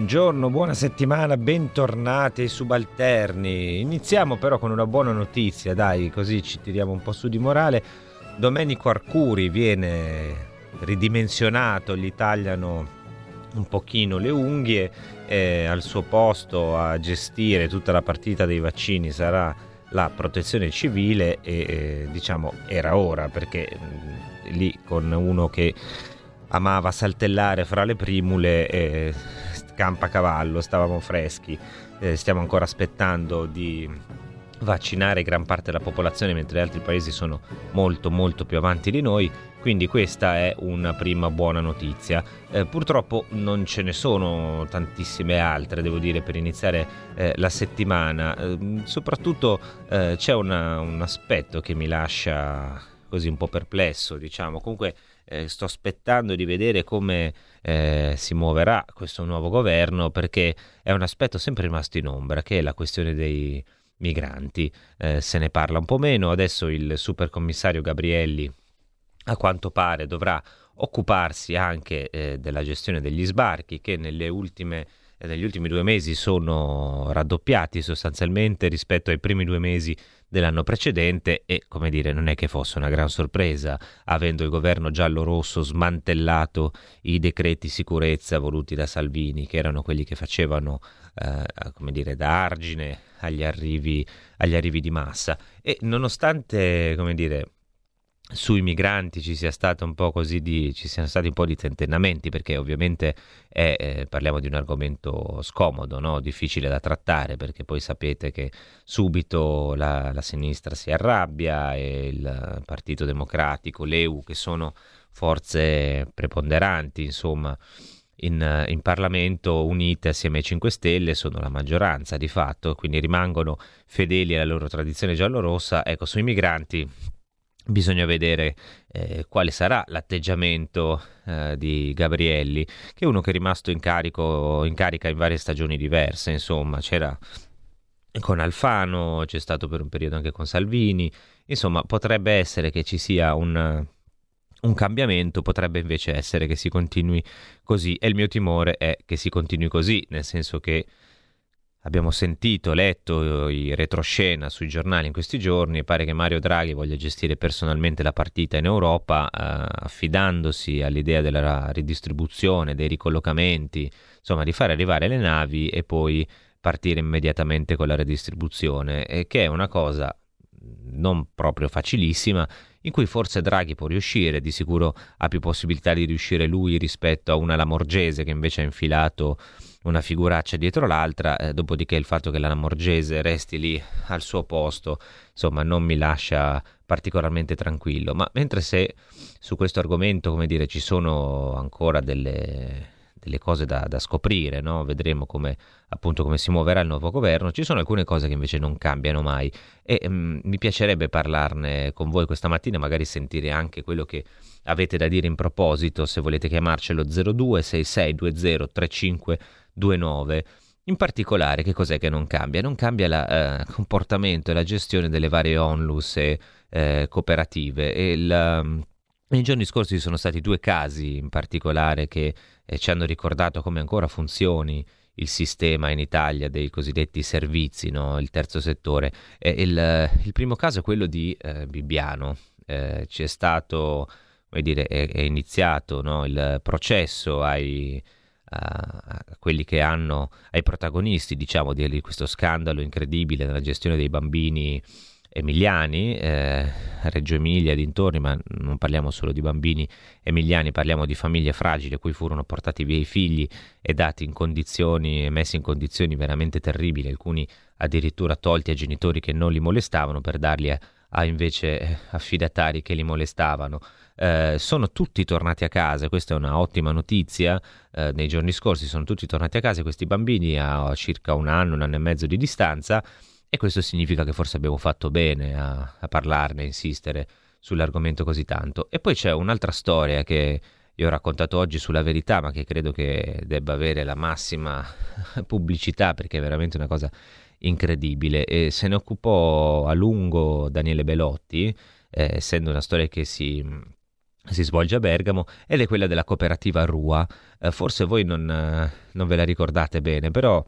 Buongiorno, buona settimana, bentornati subalterni. Iniziamo però con una buona notizia, dai, così ci tiriamo un po' su di morale. Domenico Arcuri viene ridimensionato, gli tagliano un pochino le unghie, e al suo posto a gestire tutta la partita dei vaccini sarà la protezione civile e eh, diciamo era ora perché mh, lì con uno che amava saltellare fra le primule eh, cavallo, stavamo freschi, eh, stiamo ancora aspettando di vaccinare gran parte della popolazione mentre altri paesi sono molto molto più avanti di noi. Quindi questa è una prima buona notizia. Eh, purtroppo non ce ne sono tantissime altre devo dire per iniziare eh, la settimana. Eh, soprattutto eh, c'è una, un aspetto che mi lascia così un po' perplesso diciamo. Comunque eh, sto aspettando di vedere come eh, si muoverà questo nuovo governo perché è un aspetto sempre rimasto in ombra, che è la questione dei migranti. Eh, se ne parla un po' meno, adesso il supercommissario Gabrielli a quanto pare dovrà occuparsi anche eh, della gestione degli sbarchi che nelle ultime negli ultimi due mesi sono raddoppiati sostanzialmente rispetto ai primi due mesi dell'anno precedente e, come dire, non è che fosse una gran sorpresa, avendo il governo giallo-rosso smantellato i decreti sicurezza voluti da Salvini, che erano quelli che facevano, eh, come dire, da argine agli arrivi, agli arrivi di massa. E nonostante, come dire, sui migranti ci sia stato un po' così di, ci siano stati un po' di tentennamenti perché ovviamente è, eh, parliamo di un argomento scomodo, no? difficile da trattare perché poi sapete che subito la, la sinistra si arrabbia e il Partito Democratico, l'EU che sono forze preponderanti insomma in, in, Parlamento unite assieme ai 5 Stelle sono la maggioranza di fatto, quindi rimangono fedeli alla loro tradizione giallorossa. Ecco, sui migranti Bisogna vedere eh, quale sarà l'atteggiamento eh, di Gabrielli, che è uno che è rimasto in, carico, in carica in varie stagioni diverse, insomma, c'era con Alfano, c'è stato per un periodo anche con Salvini, insomma, potrebbe essere che ci sia un, un cambiamento, potrebbe invece essere che si continui così e il mio timore è che si continui così, nel senso che Abbiamo sentito, letto i retroscena sui giornali in questi giorni e pare che Mario Draghi voglia gestire personalmente la partita in Europa, eh, affidandosi all'idea della ridistribuzione, dei ricollocamenti, insomma di fare arrivare le navi e poi partire immediatamente con la redistribuzione, e che è una cosa non proprio facilissima, in cui forse Draghi può riuscire, di sicuro ha più possibilità di riuscire lui rispetto a una Lamorgese che invece ha infilato una figuraccia dietro l'altra, eh, dopodiché il fatto che la Lamorgese resti lì al suo posto, insomma, non mi lascia particolarmente tranquillo. Ma mentre se su questo argomento, come dire, ci sono ancora delle, delle cose da, da scoprire, no? vedremo come, appunto, come si muoverà il nuovo governo, ci sono alcune cose che invece non cambiano mai e mm, mi piacerebbe parlarne con voi questa mattina, magari sentire anche quello che avete da dire in proposito, se volete chiamarcelo 026620 35 2.9. In particolare, che cos'è che non cambia? Non cambia il eh, comportamento e la gestione delle varie onlus e eh, cooperative. E il, nei giorni scorsi ci sono stati due casi in particolare che eh, ci hanno ricordato come ancora funzioni il sistema in Italia dei cosiddetti servizi, no? il terzo settore. Il, il, primo caso è quello di eh, Bibbiano. Eh, c'è stato, come dire, è, è iniziato no? il processo ai a quelli che hanno, ai protagonisti diciamo di questo scandalo incredibile nella gestione dei bambini emiliani, eh, Reggio Emilia e dintorni, ma non parliamo solo di bambini emiliani, parliamo di famiglie fragili a cui furono portati via i figli e dati in condizioni, messi in condizioni veramente terribili, alcuni addirittura tolti ai genitori che non li molestavano per darli a, a invece affidatari che li molestavano. Eh, sono tutti tornati a casa, questa è una ottima notizia, eh, nei giorni scorsi sono tutti tornati a casa questi bambini a circa un anno, un anno e mezzo di distanza e questo significa che forse abbiamo fatto bene a, a parlarne, a insistere sull'argomento così tanto. E poi c'è un'altra storia che io ho raccontato oggi sulla verità, ma che credo che debba avere la massima pubblicità perché è veramente una cosa incredibile. E se ne occupò a lungo Daniele Belotti, eh, essendo una storia che si, si, svolge a Bergamo, ed è quella della cooperativa Rua. Eh, forse voi non, non ve la ricordate bene, però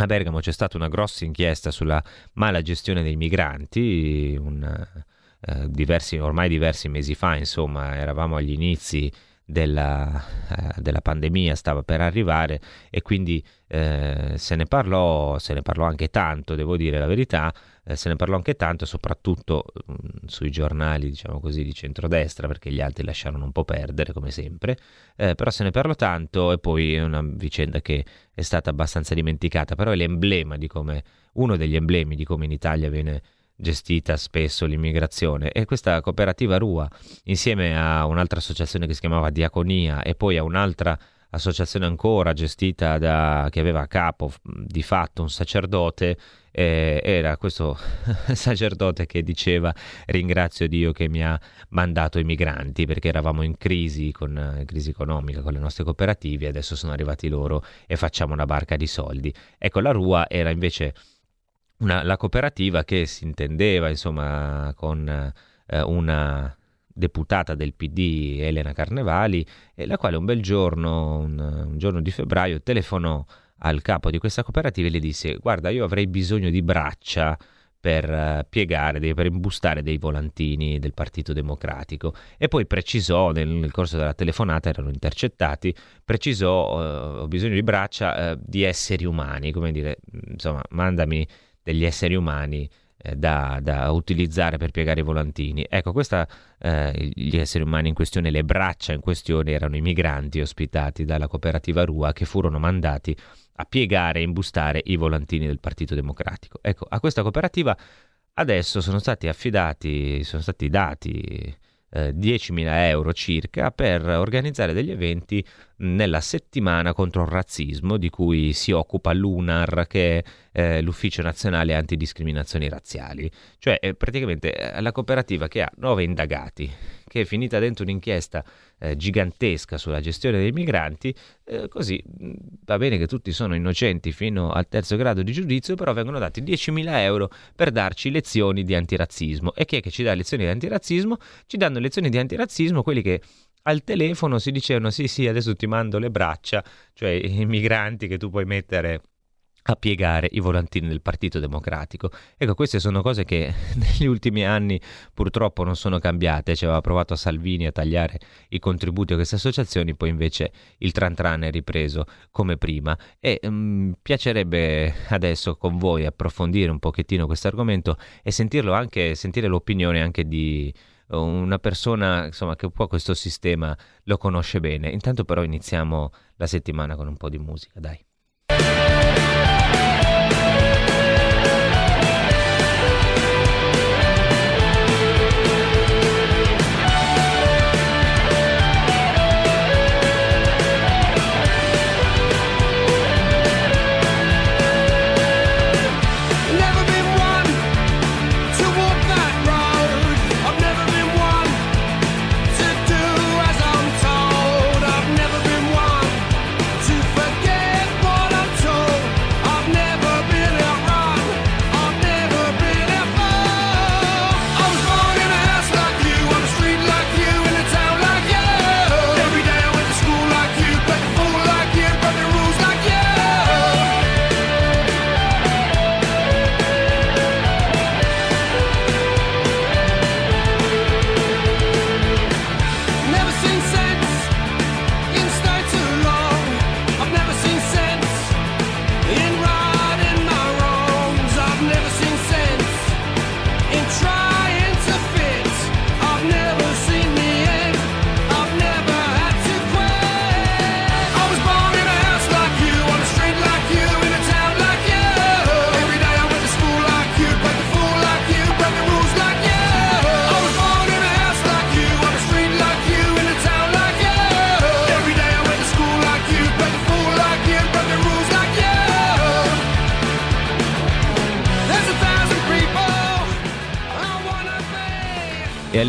a Bergamo c'è stata una grossa inchiesta sulla mala gestione dei migranti, un, eh, diversi, ormai diversi mesi fa, insomma, eravamo agli inizi della, eh, della, pandemia stava per arrivare e quindi eh, se ne parlò, se ne parlò anche tanto, devo dire la verità, eh, se ne parlò anche tanto, soprattutto mh, mm, sui giornali, diciamo così, di centrodestra, perché gli altri lasciarono un po' perdere, come sempre, eh, però se ne parlò tanto e poi è una vicenda che è stata abbastanza dimenticata, però è l'emblema di come, uno degli emblemi di come in Italia viene gestita spesso l'immigrazione e questa cooperativa Rua insieme a un'altra associazione che si chiamava Diaconia e poi a un'altra associazione ancora gestita da che aveva a capo di fatto un sacerdote eh, era questo sacerdote che diceva ringrazio Dio che mi ha mandato i migranti perché eravamo in crisi con eh, crisi economica con le nostre cooperative adesso sono arrivati loro e facciamo una barca di soldi. Ecco la Rua era invece una, la cooperativa che si intendeva insomma con eh, una deputata del PD Elena Carnevali la quale un bel giorno, un, un giorno di febbraio, telefonò al capo di questa cooperativa e le disse guarda io avrei bisogno di braccia per uh, piegare, per imbustare dei volantini del Partito Democratico. E poi precisò nel, nel corso della telefonata, erano intercettati, precisò uh, ho bisogno di braccia uh, di esseri umani, come dire, insomma mandami degli esseri umani eh, da, da, utilizzare per piegare i volantini. Ecco, questa, eh, gli esseri umani in questione, le braccia in questione erano i migranti ospitati dalla cooperativa Rua che furono mandati a piegare e imbustare i volantini del Partito Democratico. Ecco, a questa cooperativa adesso sono stati affidati, sono stati dati eh, 10.000 euro circa per organizzare degli eventi nella settimana contro il razzismo di cui si occupa l'UNAR che è eh, l'Ufficio Nazionale Antidiscriminazioni Razziali, cioè è praticamente eh, la cooperativa che ha nove indagati, che è finita dentro un'inchiesta eh, gigantesca sulla gestione dei migranti, eh, così va bene che tutti sono innocenti fino al terzo grado di giudizio, però vengono dati 10.000 euro per darci lezioni di antirazzismo. E chi è che ci dà lezioni di antirazzismo? Ci danno lezioni di antirazzismo quelli che al telefono si dicevano sì sì adesso ti mando le braccia, cioè i migranti che tu puoi mettere a piegare i volantini del Partito Democratico. Ecco, queste sono cose che negli ultimi anni purtroppo non sono cambiate. Ci aveva provato Salvini a tagliare i contributi a queste associazioni, poi invece il tran tran è ripreso come prima. E um, piacerebbe adesso con voi approfondire un pochettino questo argomento e sentirlo anche, sentire l'opinione anche di una persona insomma, che un po' questo sistema lo conosce bene. Intanto però iniziamo la settimana con un po' di musica, dai.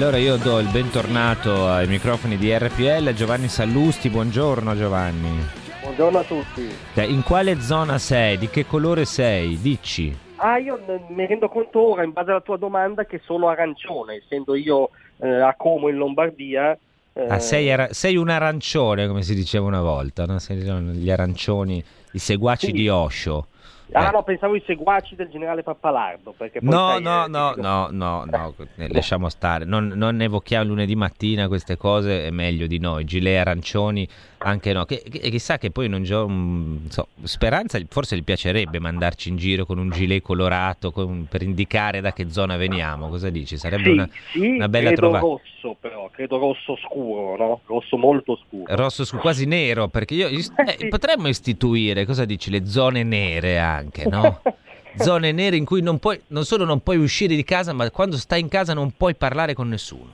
Allora io do il bentornato ai microfoni di RPL Giovanni Sallusti. Buongiorno Giovanni. Buongiorno a tutti. In quale zona sei? Di che colore sei? Dici. Ah, io mi rendo conto ora, in base alla tua domanda, che sono arancione, essendo io eh, a Como in Lombardia. Eh... Ah, sei, ara- sei, un arancione, come si diceva una volta, no? gli arancioni, i seguaci sì. di Osho. Ah eh. no, pensavo i seguaci del generale Pappalardo. no, no, no, no, no, no, lasciamo stare. Non, non evochiamo lunedì mattina queste cose, è meglio di noi. Gilet arancioni, anche no. Che, chissà che poi non mm, so, Speranza forse gli piacerebbe mandarci in giro con un gilet colorato per indicare da che zona veniamo. Cosa dici? Sarebbe una, bella trovata. rosso però, credo rosso scuro, no? Rosso molto scuro. Rosso scuro, quasi nero, perché io, eh, potremmo istituire, cosa dici, le zone nere anche anche, no? Zone nere in cui non, puoi, non solo non puoi uscire di casa, ma quando stai in casa non puoi parlare con nessuno,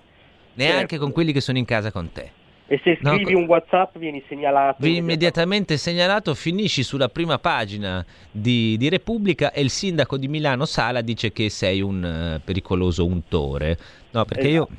neanche certo. con quelli che sono in casa con te. E se scrivi no, un WhatsApp vieni segnalato. Vieni immediatamente segnalato, finisci sulla prima pagina di, di, Repubblica e il sindaco di Milano Sala dice che sei un uh, pericoloso untore. No, perché esatto. io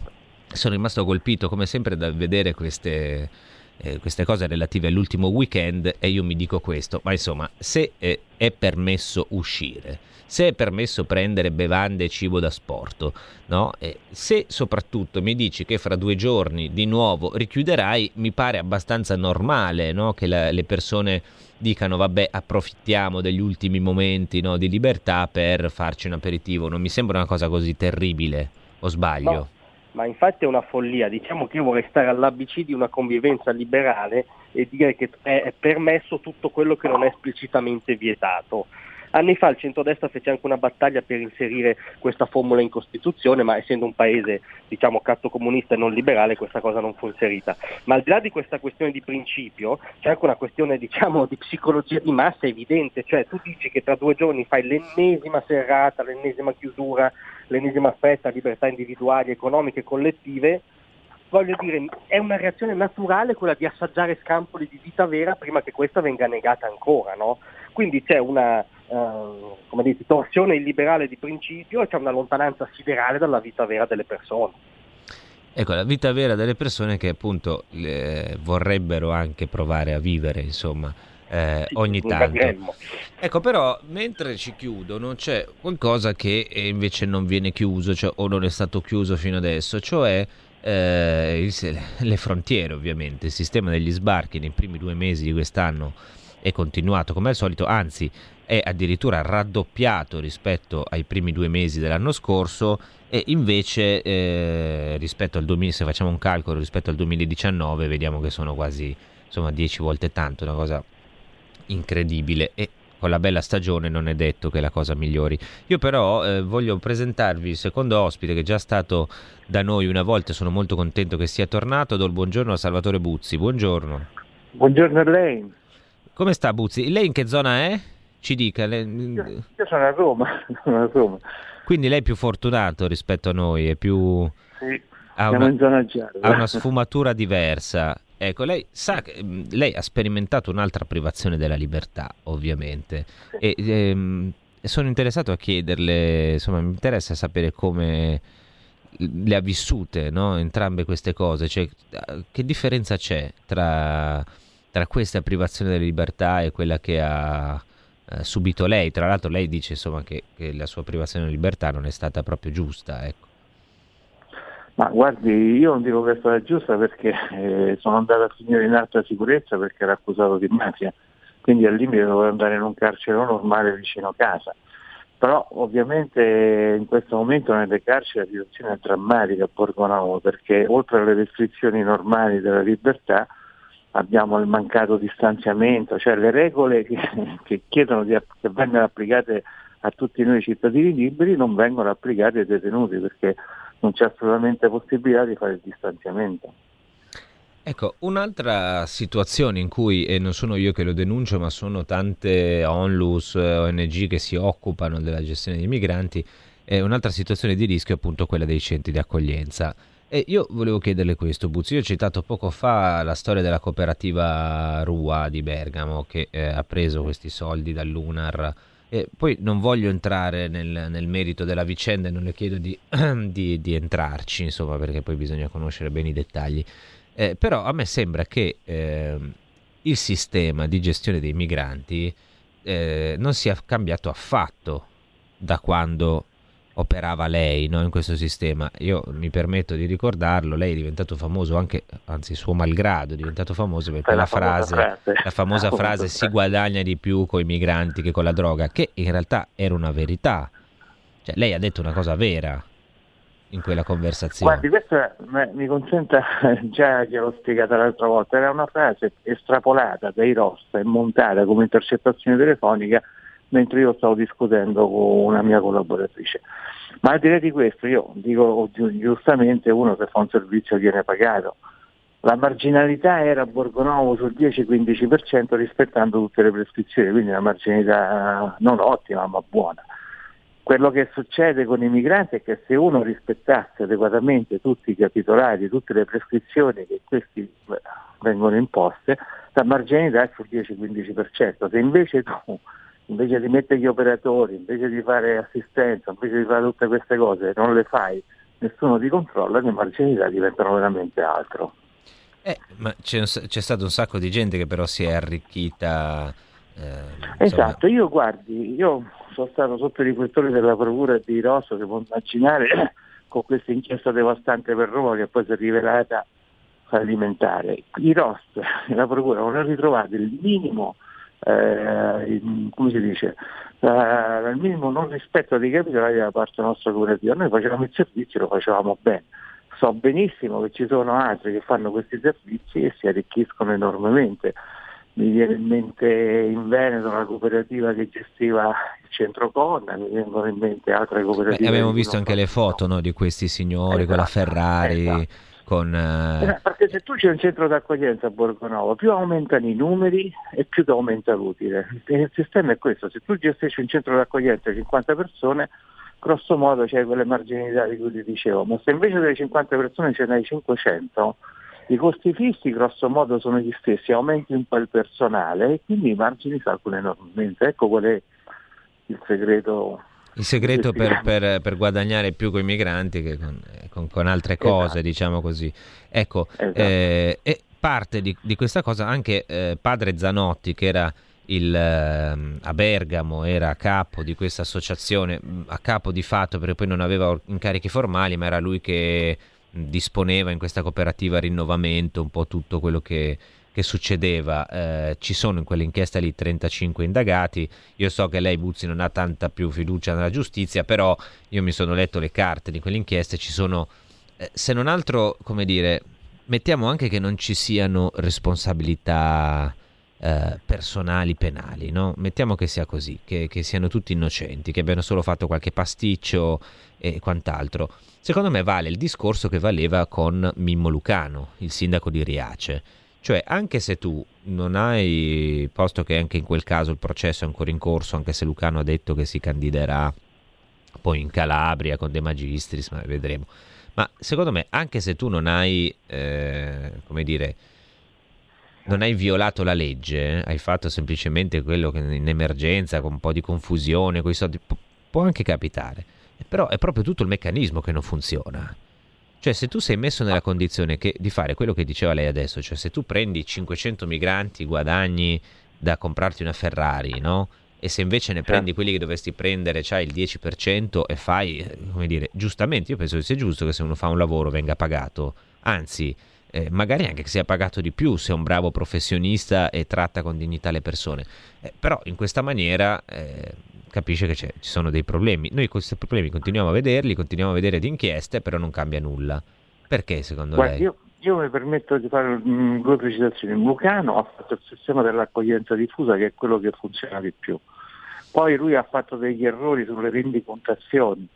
sono rimasto colpito come sempre da vedere queste eh, queste cose relative all'ultimo weekend e io mi dico questo, ma insomma, se eh, è permesso uscire, se è permesso prendere bevande e cibo da sport, no? E se soprattutto mi dici che fra due giorni di nuovo richiuderai, mi pare abbastanza normale no? che la, le persone dicano vabbè approfittiamo degli ultimi momenti no, di libertà per farci un aperitivo, non mi sembra una cosa così terribile, o sbaglio? No ma infatti è una follia. Diciamo che io vorrei stare all'ABC di una convivenza liberale e dire che è permesso tutto quello che non è esplicitamente vietato. Anni fa il centrodestra fece anche una battaglia per inserire questa formula in Costituzione, ma essendo un paese diciamo catto comunista e non liberale questa cosa non fu inserita. Ma al di là di questa questione di principio c'è anche una questione diciamo, di psicologia di massa evidente, cioè tu dici che tra due giorni fai l'ennesima serrata, l'ennesima chiusura, l'ennesima festa, libertà individuali, economiche, collettive, voglio dire, è una reazione naturale quella di assaggiare scampoli di vita vera prima che questa venga negata ancora, no? Quindi c'è una come dite, torsione illiberale di principio e c'è una lontananza siderale dalla vita vera delle persone. Ecco, la vita vera delle persone che appunto le, vorrebbero anche provare a vivere, insomma, eh, sì, ogni tanto. Ecco, però, mentre ci chiudono, c'è qualcosa che invece non viene chiuso, cioè, o non è stato chiuso fino adesso, cioè eh, il, le frontiere, ovviamente. Il sistema degli sbarchi nei primi due mesi di quest'anno è continuato come al solito, anzi è addirittura raddoppiato rispetto ai primi due mesi dell'anno scorso e invece eh, rispetto al 2000, se facciamo un calcolo rispetto al 2019 vediamo che sono quasi insomma 10 volte tanto, una cosa incredibile e con la bella stagione non è detto che la cosa migliori. Io però eh, voglio presentarvi il secondo ospite che è già stato da noi una volta, sono molto contento che sia tornato, do il buongiorno a Salvatore Buzzi. Buongiorno. Buongiorno a lei. Come sta Buzzi? Lei in che zona è? Ci dica. Lei... Io, io sono a Roma, sono a Roma. Quindi lei è più fortunato rispetto a noi, è più... Sì, ha una. Ha una sfumatura diversa. Ecco, lei sa che mm, lei ha sperimentato un'altra privazione della libertà, ovviamente, e ehm, sono interessato a chiederle, insomma, mi interessa sapere come le ha vissute, no? entrambe queste cose, cioè, che differenza c'è tra, tra, questa privazione della libertà e quella che ha eh, subito lei? Tra l'altro lei dice insomma, che, che, la sua privazione della libertà non è stata proprio giusta, ecco. Ma guardi, io non dico che è stata giusta perché eh, sono andato a finire in alta sicurezza perché era accusato di mafia, quindi al limite dovevo andare in un carcere normale vicino a casa. Però ovviamente in questo momento nelle carceri la situazione è drammatica a Borgonovo perché oltre alle restrizioni normali della libertà abbiamo il mancato distanziamento, cioè le regole che, che chiedono di, che vengano applicate a tutti noi cittadini liberi non vengono applicate ai detenuti perché non c'è assolutamente possibilità di fare il distanziamento. Ecco, un'altra situazione in cui, e non sono io che lo denuncio, ma sono tante onlus, ONG che si occupano della gestione dei migranti, è un'altra situazione di rischio appunto quella dei centri di accoglienza. E io volevo chiederle questo, Buzzi, io ho citato poco fa la storia della cooperativa Rua di Bergamo che eh, ha preso questi soldi dall'UNAR E poi non voglio entrare nel, nel, merito della vicenda e non le chiedo di, di, di, entrarci, insomma, perché poi bisogna conoscere bene i dettagli. Eh, però a me sembra che eh, il sistema di gestione dei migranti eh, non sia cambiato affatto da quando operava lei no, in questo sistema. Io mi permetto di ricordarlo, lei è diventato famoso anche, anzi suo malgrado, è diventato famoso per quella frase, frase, la famosa frase si guadagna di più con i migranti che con la droga, che in realtà era una verità. Cioè, lei ha detto una cosa vera in quella conversazione. Guardi, questa mi consenta, già gliel'ho spiegata l'altra volta, era una frase estrapolata dai ROS e montata come intercettazione telefonica mentre io stavo discutendo con una mia collaboratrice. Ma al di là di questo, io dico giustamente uno che fa un servizio viene pagato. La marginalità era a Borgonovo sul 10-15% rispettando tutte le prescrizioni, quindi una marginalità non ottima ma buona. Quello che succede con i migranti è che se uno rispettasse adeguatamente tutti i capitolati, tutte le prescrizioni che questi vengono imposte, la marginalità è sul 10-15%. Se invece tu invece di mettere gli operatori, invece di fare assistenza, invece di fare tutte queste cose, non le fai, nessuno ti controlla, le marginalità diventano veramente altro. Eh, ma c'è, un, c'è, stato un sacco di gente che però si è arricchita. Eh, esatto, io guardi, io sono stato sotto i riflettori della Procura di Rosso, che può immaginare con questa inchiesta devastante per Roma che poi si è rivelata fallimentare. I ROS e la Procura non hanno ritrovato il minimo eh, come si dice, eh, al minimo non rispetto dei capitali da parte nostra cooperativa. Noi facevamo il servizio e lo facevamo bene. So benissimo che ci sono altri che fanno questi servizi e si arricchiscono enormemente. Mi viene in mente in Veneto la cooperativa che gestiva il centro Conna, mi vengono in mente altre cooperative. Beh, abbiamo visto anche le foto no, di questi signori esatto, con la esatto, Ferrari. Esatto con... Eh... Perché se tu c'è un centro d'accoglienza a Borgonovo, più aumentano i numeri e più aumenta l'utile. Il sistema è questo, se tu gestisci un centro d'accoglienza di 50 persone, grosso modo c'è quelle marginalità di cui ti dicevo, ma se invece delle 50 persone ce n'hai 500, i costi fissi grosso modo sono gli stessi, aumenti un po' il personale e quindi i margini salgono enormemente. Ecco qual è il segreto il segreto per, per, per, guadagnare più con i migranti che con, con, con altre cose, esatto. diciamo così. Ecco, esatto. eh, e parte di, di, questa cosa anche eh, padre Zanotti, che era il, eh, a Bergamo, era a capo di questa associazione, a capo di fatto perché poi non aveva incarichi formali, ma era lui che disponeva in questa cooperativa rinnovamento un po' tutto quello che che succedeva. Eh, ci sono in quell'inchiesta lì 35 indagati. Io so che lei, Buzzi, non ha tanta più fiducia nella giustizia, però io mi sono letto le carte di quell'inchiesta. Ci sono, eh, se non altro, come dire, mettiamo anche che non ci siano responsabilità. Eh, personali penali, no? mettiamo che sia così, che, che, siano tutti innocenti, che abbiano solo fatto qualche pasticcio e quant'altro. Secondo me vale il discorso che valeva con Mimmo Lucano, il sindaco di Riace. Cioè, anche se tu non hai, posto che anche in quel caso il processo è ancora in corso, anche se Lucano ha detto che si candiderà poi in Calabria con De Magistris, ma vedremo. Ma secondo me, anche se tu non hai, eh, come dire, non hai violato la legge, hai fatto semplicemente quello che in emergenza, con un po' di confusione, con i soldi, può anche capitare. Però è proprio tutto il meccanismo che non funziona. Cioè, se tu sei messo nella condizione che, di fare quello che diceva lei adesso, cioè se tu prendi 500 migranti, guadagni da comprarti una Ferrari, no? E se invece ne prendi quelli che dovresti prendere, c'hai il 10% e fai, eh, come dire, giustamente, io penso che sia giusto che se uno fa un lavoro venga pagato, anzi, eh, magari anche che sia pagato di più se è un bravo professionista e tratta con dignità le persone. Eh, però in questa maniera eh, capisce che ci sono dei problemi. Noi questi problemi continuiamo a vederli, continuiamo a vedere di inchieste, però non cambia nulla. Perché secondo Guarda, lei? Io, io, mi permetto di fare um, due precisazioni. Lucano ha fatto il sistema dell'accoglienza diffusa che è quello che funziona di più. Poi lui ha fatto degli errori sulle rendicontazioni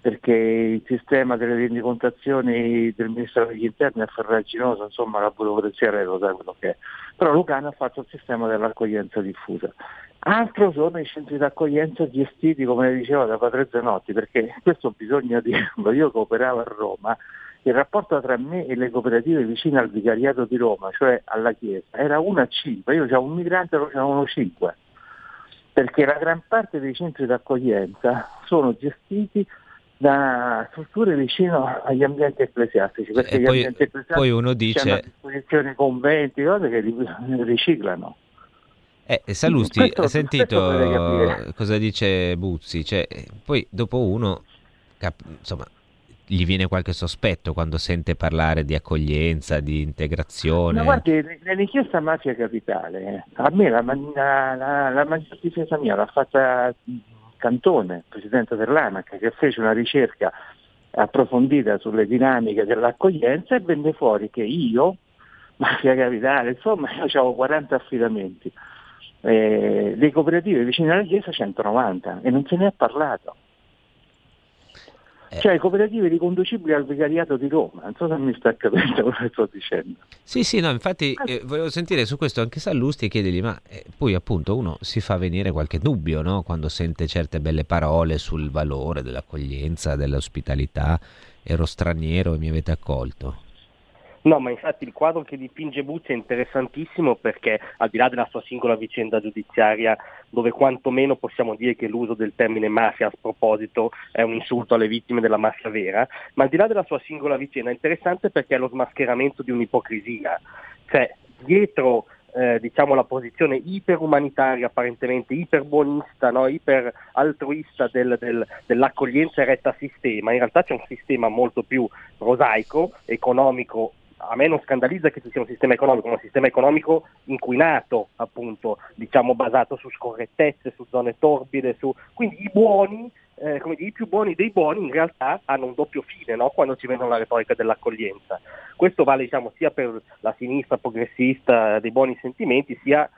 perché il sistema delle rendicontazioni del Ministero degli Interni è farraginoso, insomma la burocrazia lo sa quello che è. Però Lucano ha fatto il sistema dell'accoglienza diffusa. Altro sono i centri d'accoglienza gestiti, come diceva, da Padre Zanotti, perché questo bisogna dirlo, io cooperavo a Roma, il rapporto tra me e le cooperative vicine al vicariato di Roma, cioè alla Chiesa, era 1 a 5, io c'avevo un migrante e loro c'erano 5 perché la gran parte dei centri d'accoglienza sono gestiti da strutture vicino agli ambienti ecclesiastici, perché e gli poi, ambienti ecclesiastici poi uno hanno a dice, disposizione conventi, cose che riciclano. eh, Salusti, Questo- hai sentito cosa dice Buzzi? Cioè, poi dopo uno, cap- insomma, gli viene qualche sospetto quando sente parlare di accoglienza, di integrazione. Ma guardi, nell'inchiesta mafia capitale, eh, a me la, la, la, la difesa mia l'ha fatta Cantone, presidente dell'ANAC, che fece una ricerca approfondita sulle dinamiche dell'accoglienza e venne fuori che io, mafia capitale, insomma, io avevo 40 affidamenti, eh, le cooperative vicine alla chiesa 190 e non se ne è parlato. Eh. Cioè cooperative riconducibili al vicariato di Roma, non so se mi sta capendo quello che sto dicendo. Sì, sì, no, infatti eh, volevo sentire su questo anche Sallusti e chiedergli, ma eh, poi appunto uno si fa venire qualche dubbio, no? Quando sente certe belle parole sul valore dell'accoglienza, dell'ospitalità, ero straniero e mi avete accolto. No, ma infatti il quadro che dipinge Buzzi è interessantissimo perché al di là della sua singola vicenda giudiziaria, dove quantomeno possiamo dire che l'uso del termine mafia a sproposito è un insulto alle vittime della mafia vera, ma al di là della sua singola vicenda è interessante perché è lo smascheramento di un'ipocrisia. Cioè, dietro eh, diciamo la posizione iperumanitaria, apparentemente iperbuonista, no? iper altruista del- del- dell'accoglienza eretta a sistema, in realtà c'è un sistema molto più prosaico, economico. A me non scandalizza che ci sia un sistema economico, un sistema economico inquinato, appunto, diciamo basato su scorrettezze, su zone torbide, su... quindi i buoni, eh, come dire, i più buoni dei buoni in realtà hanno un doppio fine no? quando ci vengono la retorica dell'accoglienza. Questo vale diciamo, sia per la sinistra progressista dei buoni sentimenti, sia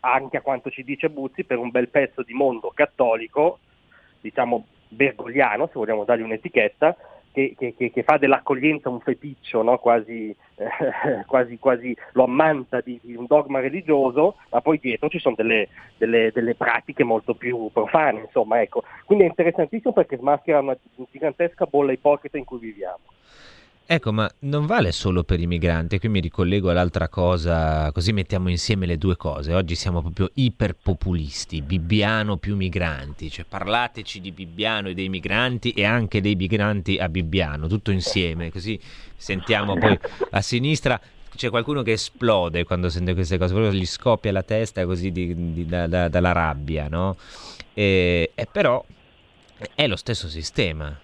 anche a quanto ci dice Buzzi per un bel pezzo di mondo cattolico, diciamo bergogliano, se vogliamo dargli un'etichetta, che, che- che- fa dell'accoglienza un feticcio, no? quasi, eh, quasi, quasi lo ammanta di, di un dogma religioso, ma poi dietro ci sono delle, delle- delle pratiche molto più profane. Insomma, ecco. Quindi è interessantissimo perché smaschera una gigantesca bolla ipocrita in cui viviamo. Ecco, ma non vale solo per i migranti, qui mi ricollego all'altra cosa, così mettiamo insieme le due cose. Oggi siamo proprio iperpopulisti, Bibbiano più migranti, cioè parlateci di Bibbiano e dei migranti e anche dei migranti a Bibbiano, tutto insieme, così sentiamo poi a sinistra c'è qualcuno che esplode quando sente queste cose, proprio gli scoppia la testa così di- di- da- da- dalla rabbia, no? E, e però è lo stesso sistema.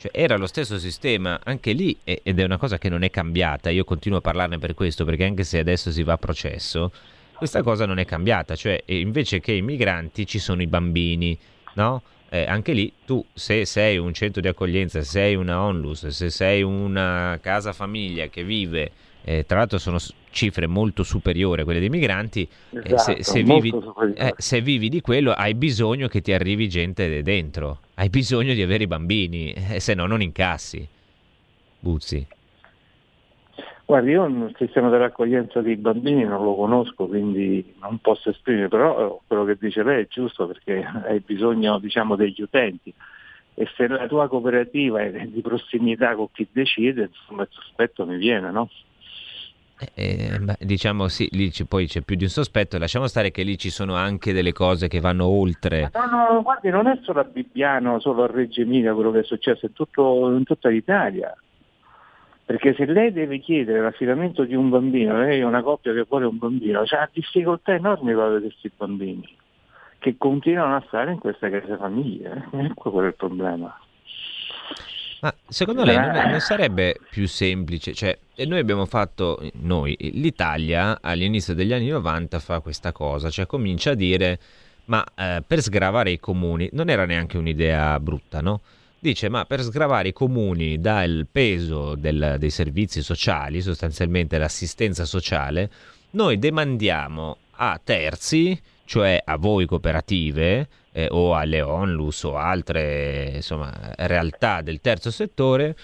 Cioè, era lo stesso sistema anche lì ed è una cosa che non è cambiata. Io continuo a parlarne per questo perché anche se adesso si va a processo, questa cosa non è cambiata. Cioè, invece che i migranti ci sono i bambini, no? Eh, anche lì tu, se sei un centro di accoglienza, se sei una onlus, se sei una casa famiglia che vive, eh, tra l'altro sono cifre molto superiori a quelle dei migranti, eh, se, Esatto, se vivi, eh, se vivi di quello hai bisogno che ti arrivi gente de- dentro, hai bisogno di avere i bambini, eh, se no non incassi. Buzzi. Guardi, io il sistema dell'accoglienza dei bambini non lo conosco, quindi non posso esprimere, però eh, quello che dice lei è giusto perché hai bisogno diciamo, degli utenti e se la tua cooperativa è di prossimità con chi decide, insomma il sospetto mi viene, no? Eh, beh, diciamo sì, lì ci- poi c'è più di un sospetto, lasciamo stare che lì ci sono anche delle cose che vanno oltre. No, no, guardi, non è solo a Bibbiano, solo a Reggio Emilia quello che è successo, è tutto, in tutta l'Italia. Perché se lei deve chiedere l'affidamento di un bambino, lei è una coppia che vuole un bambino, ha difficoltà enormi per avere questi bambini, che continuano a stare in queste case famiglie. eh. Ecco qual è il problema. Ma secondo lei non, non sarebbe più semplice? Cioè, noi abbiamo fatto, noi, l'Italia all'inizio degli anni 90 fa questa cosa, cioè comincia a dire, ma eh, per sgravare i comuni, non era neanche un'idea brutta, no? Dice, ma per sgravare i comuni dal peso del- dei servizi sociali, sostanzialmente l'assistenza sociale, noi demandiamo a terzi, cioè a voi cooperative eh, o alle onlus o altre insomma, realtà del terzo settore,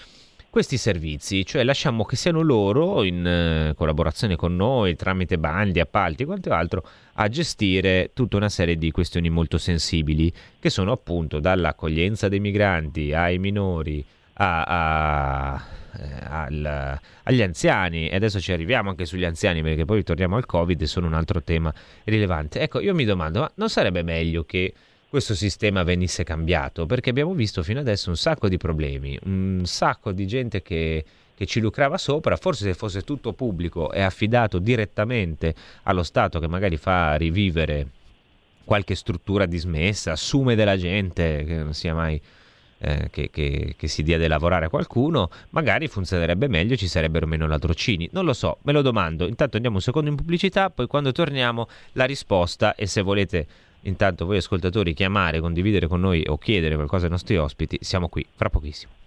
questi servizi, cioè lasciamo che siano loro in eh, collaborazione con noi tramite bandi, appalti e quanto altro a gestire tutta una serie di questioni molto sensibili che sono appunto dall'accoglienza dei migranti ai minori a, a- eh, al, agli anziani e adesso ci arriviamo anche sugli anziani perché poi ritorniamo al Covid e sono un altro tema rilevante. Ecco, io mi domando, ma non sarebbe meglio che questo sistema venisse cambiato? Perché abbiamo visto fino adesso un sacco di problemi, un sacco di gente che che ci lucrava sopra, forse se fosse tutto pubblico e affidato direttamente allo Stato che magari fa rivivere qualche struttura dismessa, assume della gente, che non sia mai eh, che, che, che, si dia da lavorare a qualcuno, magari funzionerebbe meglio, ci sarebbero meno ladrocini. Non lo so, me lo domando. Intanto andiamo un secondo in pubblicità, poi quando torniamo la risposta e se volete intanto voi ascoltatori chiamare, condividere con noi o chiedere qualcosa ai nostri ospiti, siamo qui fra pochissimo.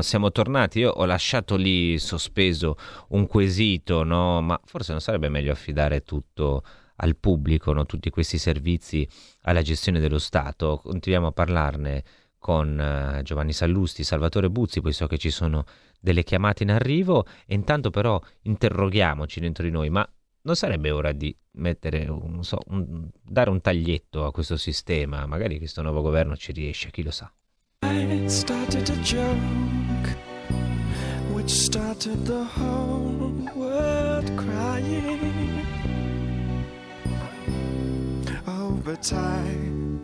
Siamo tornati, io ho lasciato lì sospeso un quesito, no? ma forse non sarebbe meglio affidare tutto al pubblico, no? tutti questi servizi alla gestione dello Stato. Continuiamo a parlarne con uh, Giovanni Sallusti, Salvatore Buzzi, poi so che ci sono delle chiamate in arrivo e intanto però interroghiamoci dentro di noi, ma non sarebbe ora di mettere un, so, un, dare un taglietto a questo sistema? Magari questo nuovo governo ci riesce, chi lo sa. I started a joke which started the whole world crying. Oh, but I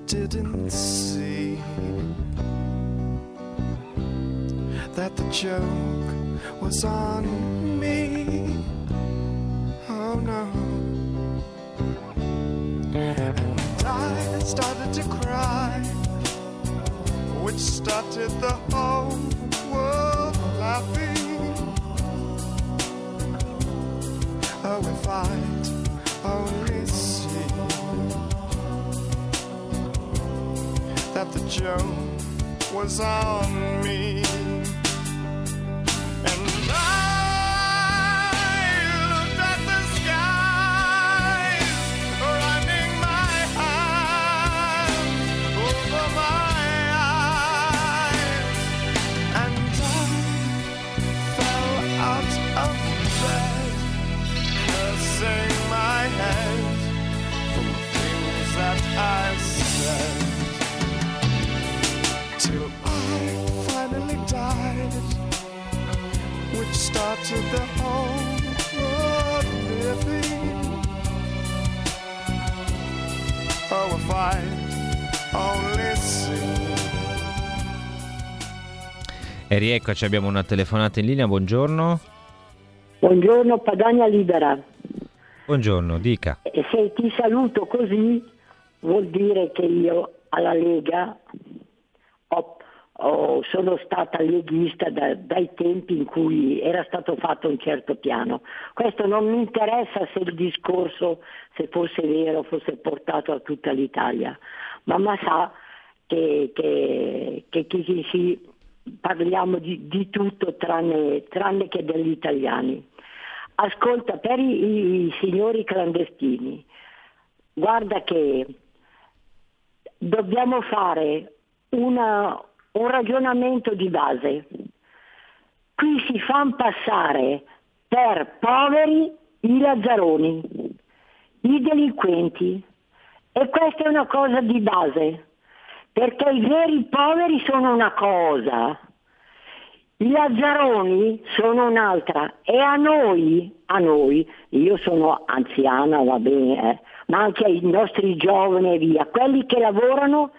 didn't see that the joke was on me. Oh no. And I started to cry which started the whole world laughing. Oh, if I'd only see that the joke was on me. E rieccoci, abbiamo una telefonata in linea, buongiorno. Buongiorno, Padania Libera. Buongiorno, dica. E se ti saluto così vuol dire che io alla Lega ho Oh, sono stata leghista da, dai tempi in cui era stato fatto un certo piano. Questo non mi interessa se il discorso, se fosse vero, fosse portato a tutta l'Italia, ma, ma sa che, che, che, che si, parliamo di, di tutto tranne, tranne, che degli italiani. Ascolta, per i, i signori clandestini, guarda che dobbiamo fare una, un ragionamento di base. Qui si fanno passare per poveri i lazzaroni, i delinquenti e questa è una cosa di base, perché i veri poveri sono una cosa, i lazzaroni sono un'altra e a noi, a noi, io sono anziana, va bene, eh, ma anche ai nostri giovani e via, quelli che lavorano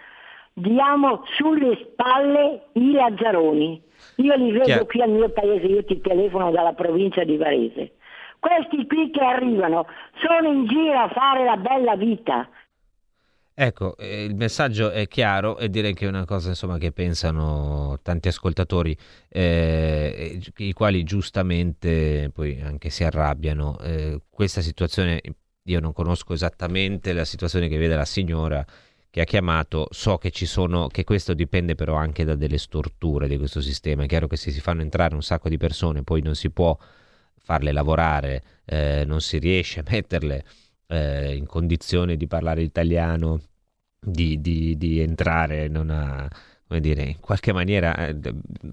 diamo sulle spalle i lazzaroni. Io li vedo Chiaro. qui al mio paese, io ti telefono dalla provincia di Varese. Questi qui che arrivano sono in giro a fare la bella vita. Ecco, eh, il messaggio è chiaro e direi che è una cosa insomma, che pensano tanti ascoltatori, eh, i quali giustamente poi anche si arrabbiano. Eh, questa situazione, io non conosco esattamente la situazione che vede la signora che ha chiamato, so che ci sono, che questo dipende però anche da delle storture di questo sistema. È chiaro che se si fanno entrare un sacco di persone, poi non si può farle lavorare, eh, non si riesce a metterle eh, in condizione di parlare italiano, di, di- di entrare non ha, come dire, in qualche maniera eh,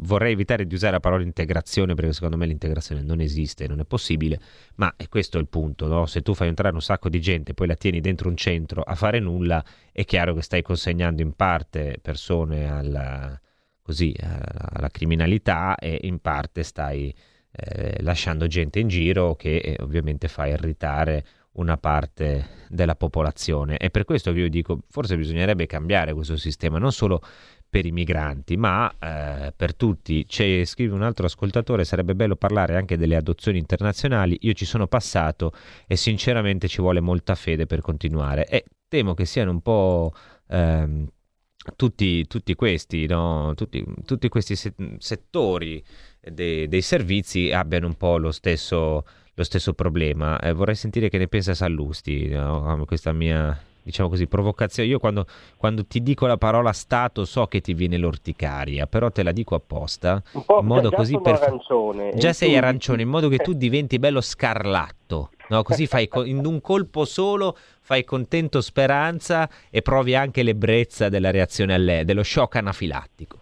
vorrei evitare di usare la parola integrazione perché secondo me l'integrazione non esiste, non è possibile, ma è questo il punto, no? Se tu fai entrare un sacco di gente, poi la tieni dentro un centro a fare nulla, è chiaro che stai consegnando in parte persone alla, così, alla, alla criminalità e in parte stai eh, lasciando gente in giro che eh, ovviamente fa irritare una parte della popolazione. È per questo che io dico, forse bisognerebbe cambiare questo sistema, non solo per i migranti, ma eh, per tutti. C'è, scrive un altro ascoltatore, sarebbe bello parlare anche delle adozioni internazionali. Io ci sono passato e sinceramente ci vuole molta fede per continuare. E temo che siano un po'... ehm, tutti, tutti questi, no? tutti, tutti questi se- settori dei, dei servizi abbiano un po' lo stesso, lo stesso problema. Eh, vorrei sentire che ne pensa Sallusti, no? questa mia, diciamo così, provocazione. Io quando, quando ti dico la parola Stato so che ti viene l'orticaria, però te la dico apposta, Un po' in modo già così per... arancione. Già sei tu- arancione, in modo che tu diventi bello scarlatto. No, così fai co- in un colpo solo fai contento speranza e provi anche l'ebbrezza della reazione alle, dello shock anafilattico.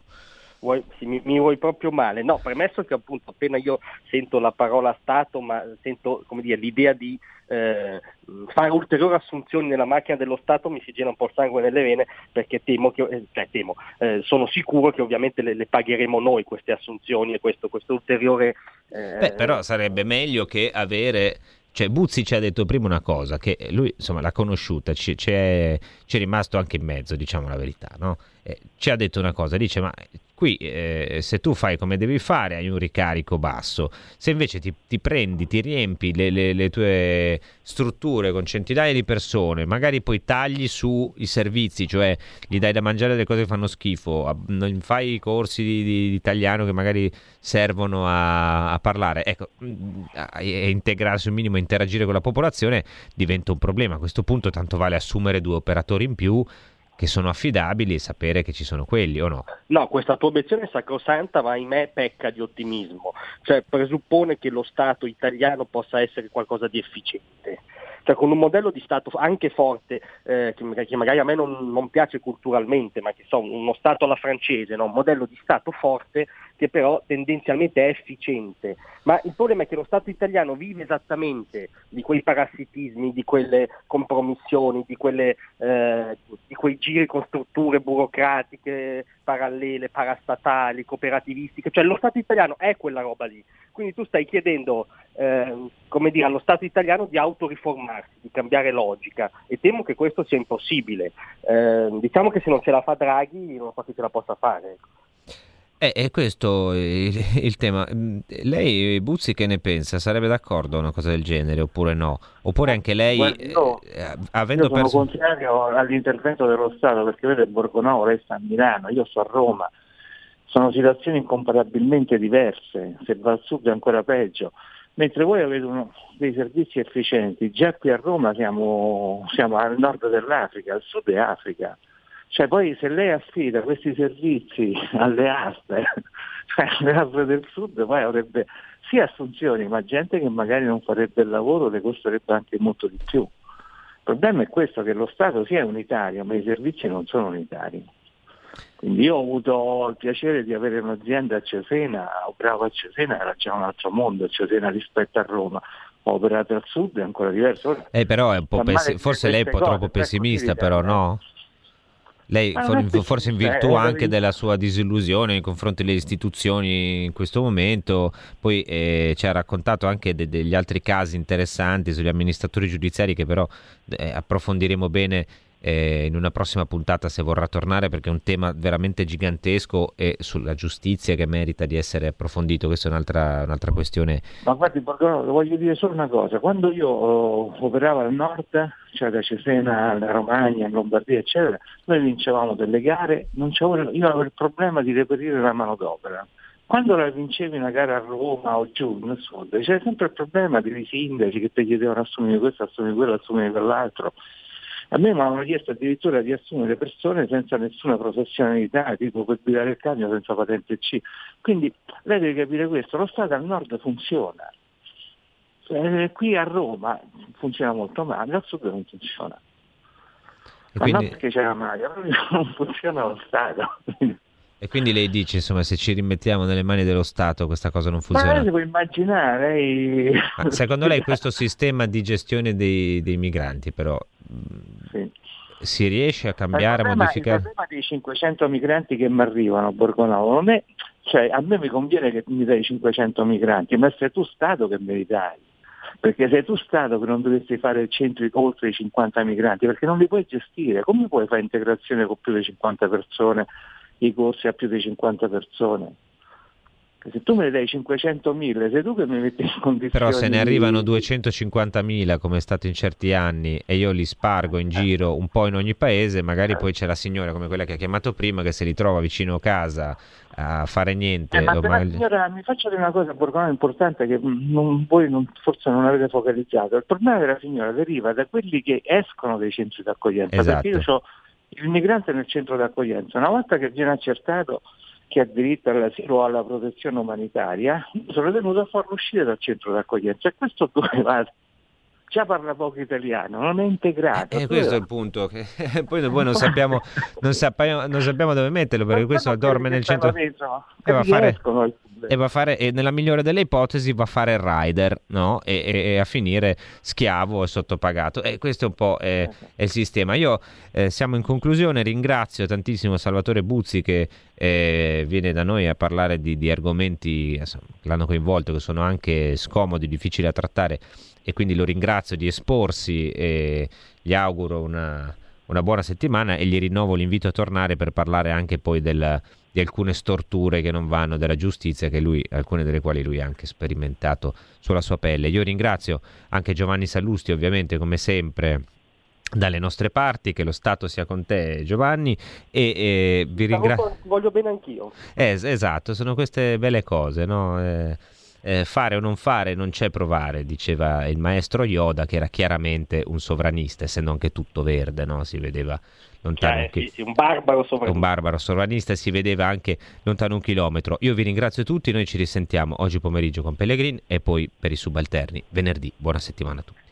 Vuoi- sì, mi, mi vuoi proprio male. No, premesso che appunto appena io sento la parola Stato, ma sento dire, l'idea di eh, fare ulteriori assunzioni nella macchina dello Stato mi si gira un po' il sangue nelle vene perché temo che, eh, cioè, temo, eh, sono sicuro che ovviamente le, le pagheremo noi queste assunzioni e questo, questo ulteriore... eh, Beh, però sarebbe meglio che avere. Cioè, Buzzi ci ha detto prima una cosa, che lui insomma l'ha conosciuta, ci, ci è, ci è rimasto anche in mezzo, diciamo la verità, no? Eh, ci ha detto una cosa, dice, ma qui eh, se tu fai come devi fare hai un ricarico basso, se invece ti, ti prendi, ti riempi le, le- le tue strutture con centinaia di persone, magari poi tagli sui servizi, cioè gli dai da mangiare delle cose che fanno schifo, non fai i corsi di, di- di italiano che magari servono a, a parlare, ecco, mm, e integrarsi un minimo, interagire con la popolazione diventa un problema. A questo punto tanto vale assumere due operatori in più che sono affidabili e sapere che ci sono quelli o no. No, questa tua obiezione sacrosanta, ma ahimè pecca di ottimismo, cioè presuppone che lo Stato italiano possa essere qualcosa di efficiente. Cioè con un modello di Stato anche forte, eh, che, magari- che magari a me non, non piace culturalmente, ma che so, uno Stato alla francese, no? un modello di Stato forte che però tendenzialmente è efficiente. Ma il problema è che lo Stato italiano vive esattamente di quei parassitismi, di quelle compromissioni, di, quelle, eh, di quei giri con strutture burocratiche, parallele, parastatali, cooperativistiche, cioè lo Stato italiano è quella roba lì. Quindi tu stai chiedendo eh, come dire, allo Stato italiano di autoriformarsi, di cambiare logica e temo che questo sia impossibile. Eh, diciamo che se non ce la fa Draghi non so chi ce la possa fare. Eh, è questo il, il tema. Mm, Lei, Buzzi, che ne pensa? Sarebbe d'accordo a una cosa del genere oppure no? Oppure anche lei, Guardi, io- eh, avendo Io sono perso... contrario all'intervento dello Stato perché vede Borgonovo resta a Milano, io sto a Roma, sono situazioni incomparabilmente diverse, se va al sud è ancora peggio, mentre voi avete uno- dei servizi efficienti, già qui a Roma siamo, siamo al nord dell'Africa, al sud è Africa. Cioè poi se lei affida questi servizi alle aste, cioè alle aste del sud, poi avrebbe sì assunzioni, ma gente che magari non farebbe il lavoro le costerebbe anche molto di più. Il problema è questo, che lo Stato sia unitario, ma i servizi non sono unitari. Quindi io ho avuto il piacere di avere un'azienda a Cesena, operavo a Cesena, era già un altro mondo a Cesena rispetto a Roma. Ho operato al sud, è ancora diverso. Eh, però è un po' pessi- forse lei è un po' troppo per pessimista, però no? Lei, forse in pessimista, virtù anche della sua disillusione nei confronti delle istituzioni in questo momento, poi eh, ci ha raccontato anche de- degli altri casi interessanti sugli amministratori giudiziari che però eh, approfondiremo bene eh, in una prossima puntata se vorrà tornare perché è un tema veramente gigantesco e sulla giustizia che merita di essere approfondito, questa è un'altra, un'altra questione. Ma guardi voglio dire solo una cosa, quando io oh, operavo al nord, cioè da Cesena alla Romagna, in Lombardia eccetera, noi vincevamo delle gare, io avevo il problema di reperire la manodopera quando la vincevi una gara a Roma o giù nel sud, c'era sempre il problema dei sindaci che ti chiedevano assumere questo, assumere quello, assumere quell'altro. A me mi avevano chiesto addirittura di assumere persone senza nessuna professionalità, tipo per guidare il camion senza patente C. Quindi lei deve capire questo, lo Stato al nord funziona. Eh, qui a Roma funziona molto male, al sud non funziona. Ma quindi... non perché c'è la maglia, non funziona lo Stato. E quindi lei dice, insomma, se ci rimettiamo nelle mani dello Stato questa cosa non funziona. Ma lei può immaginare. Lei... secondo lei questo sistema di gestione dei, dei migranti però sì. si riesce a cambiare, a modificare? Il problema dei 500 migranti che mi arrivano a Borgonovo non è... Cioè, a me mi conviene che mi dai 500 migranti, ma sei tu Stato che me li dai perché sei tu Stato che non dovresti fare centri oltre i 50 migranti, perché non li puoi gestire, come puoi fare integrazione con più di 50 persone i corsi a più di 50 persone. Se tu me ne dai 500.000, sei tu che mi metti in condizione. Però se ne arrivano 250.000 come è stato in certi anni e io li spargo in giro un po' in ogni paese, magari poi c'è la signora come quella che ha chiamato prima che se li trova vicino a casa a fare niente. Eh, ma magari... signora, mi faccia dire una cosa Borgone importante che non, voi non, forse non avete focalizzato. Il problema della signora deriva da quelli che escono dai centri d'accoglienza. Esatto. Perché io ho il migrante nel centro d'accoglienza, una volta che viene accertato che ha diritto all'asilo o alla protezione umanitaria, sono tenuto a farlo uscire dal centro d'accoglienza e questo dove va? Già parla poco italiano, non è integrato. E eh, questo è il punto, che poi noi non sappiamo, non, sappiamo, non sappiamo dove metterlo perché questo dorme nel centro... E va a fare e va a fare, e nella migliore delle ipotesi, va a fare il rider no? e, e, e, a finire schiavo e sottopagato. E questo è un po' è, è il sistema. Io eh, siamo in conclusione, ringrazio tantissimo Salvatore Buzzi che eh, viene da noi a parlare di, di argomenti che l'hanno coinvolto, che sono anche scomodi, difficili da trattare e quindi lo ringrazio di esporsi e gli auguro una, una buona settimana e gli rinnovo l'invito a tornare per parlare anche poi del di alcune storture che non vanno della giustizia, che lui, alcune delle quali lui ha anche sperimentato sulla sua pelle. Io ringrazio anche Giovanni Sallusti, ovviamente, come sempre dalle nostre parti, che lo Stato sia con te Giovanni e, e vi ringrazio. Voglio bene anch'io. Eh, esatto, sono queste belle cose, no? Eh, eh, fare o non fare non c'è provare, diceva il maestro Yoda che era chiaramente un sovranista, essendo anche tutto verde, no? si vedeva lontano cioè, un, chi... un barbaro sovranista. Un barbaro sovranista si vedeva anche lontano un chilometro. Io vi ringrazio tutti, noi ci risentiamo oggi pomeriggio con Pellegrin e poi per i subalterni venerdì. Buona settimana a tutti.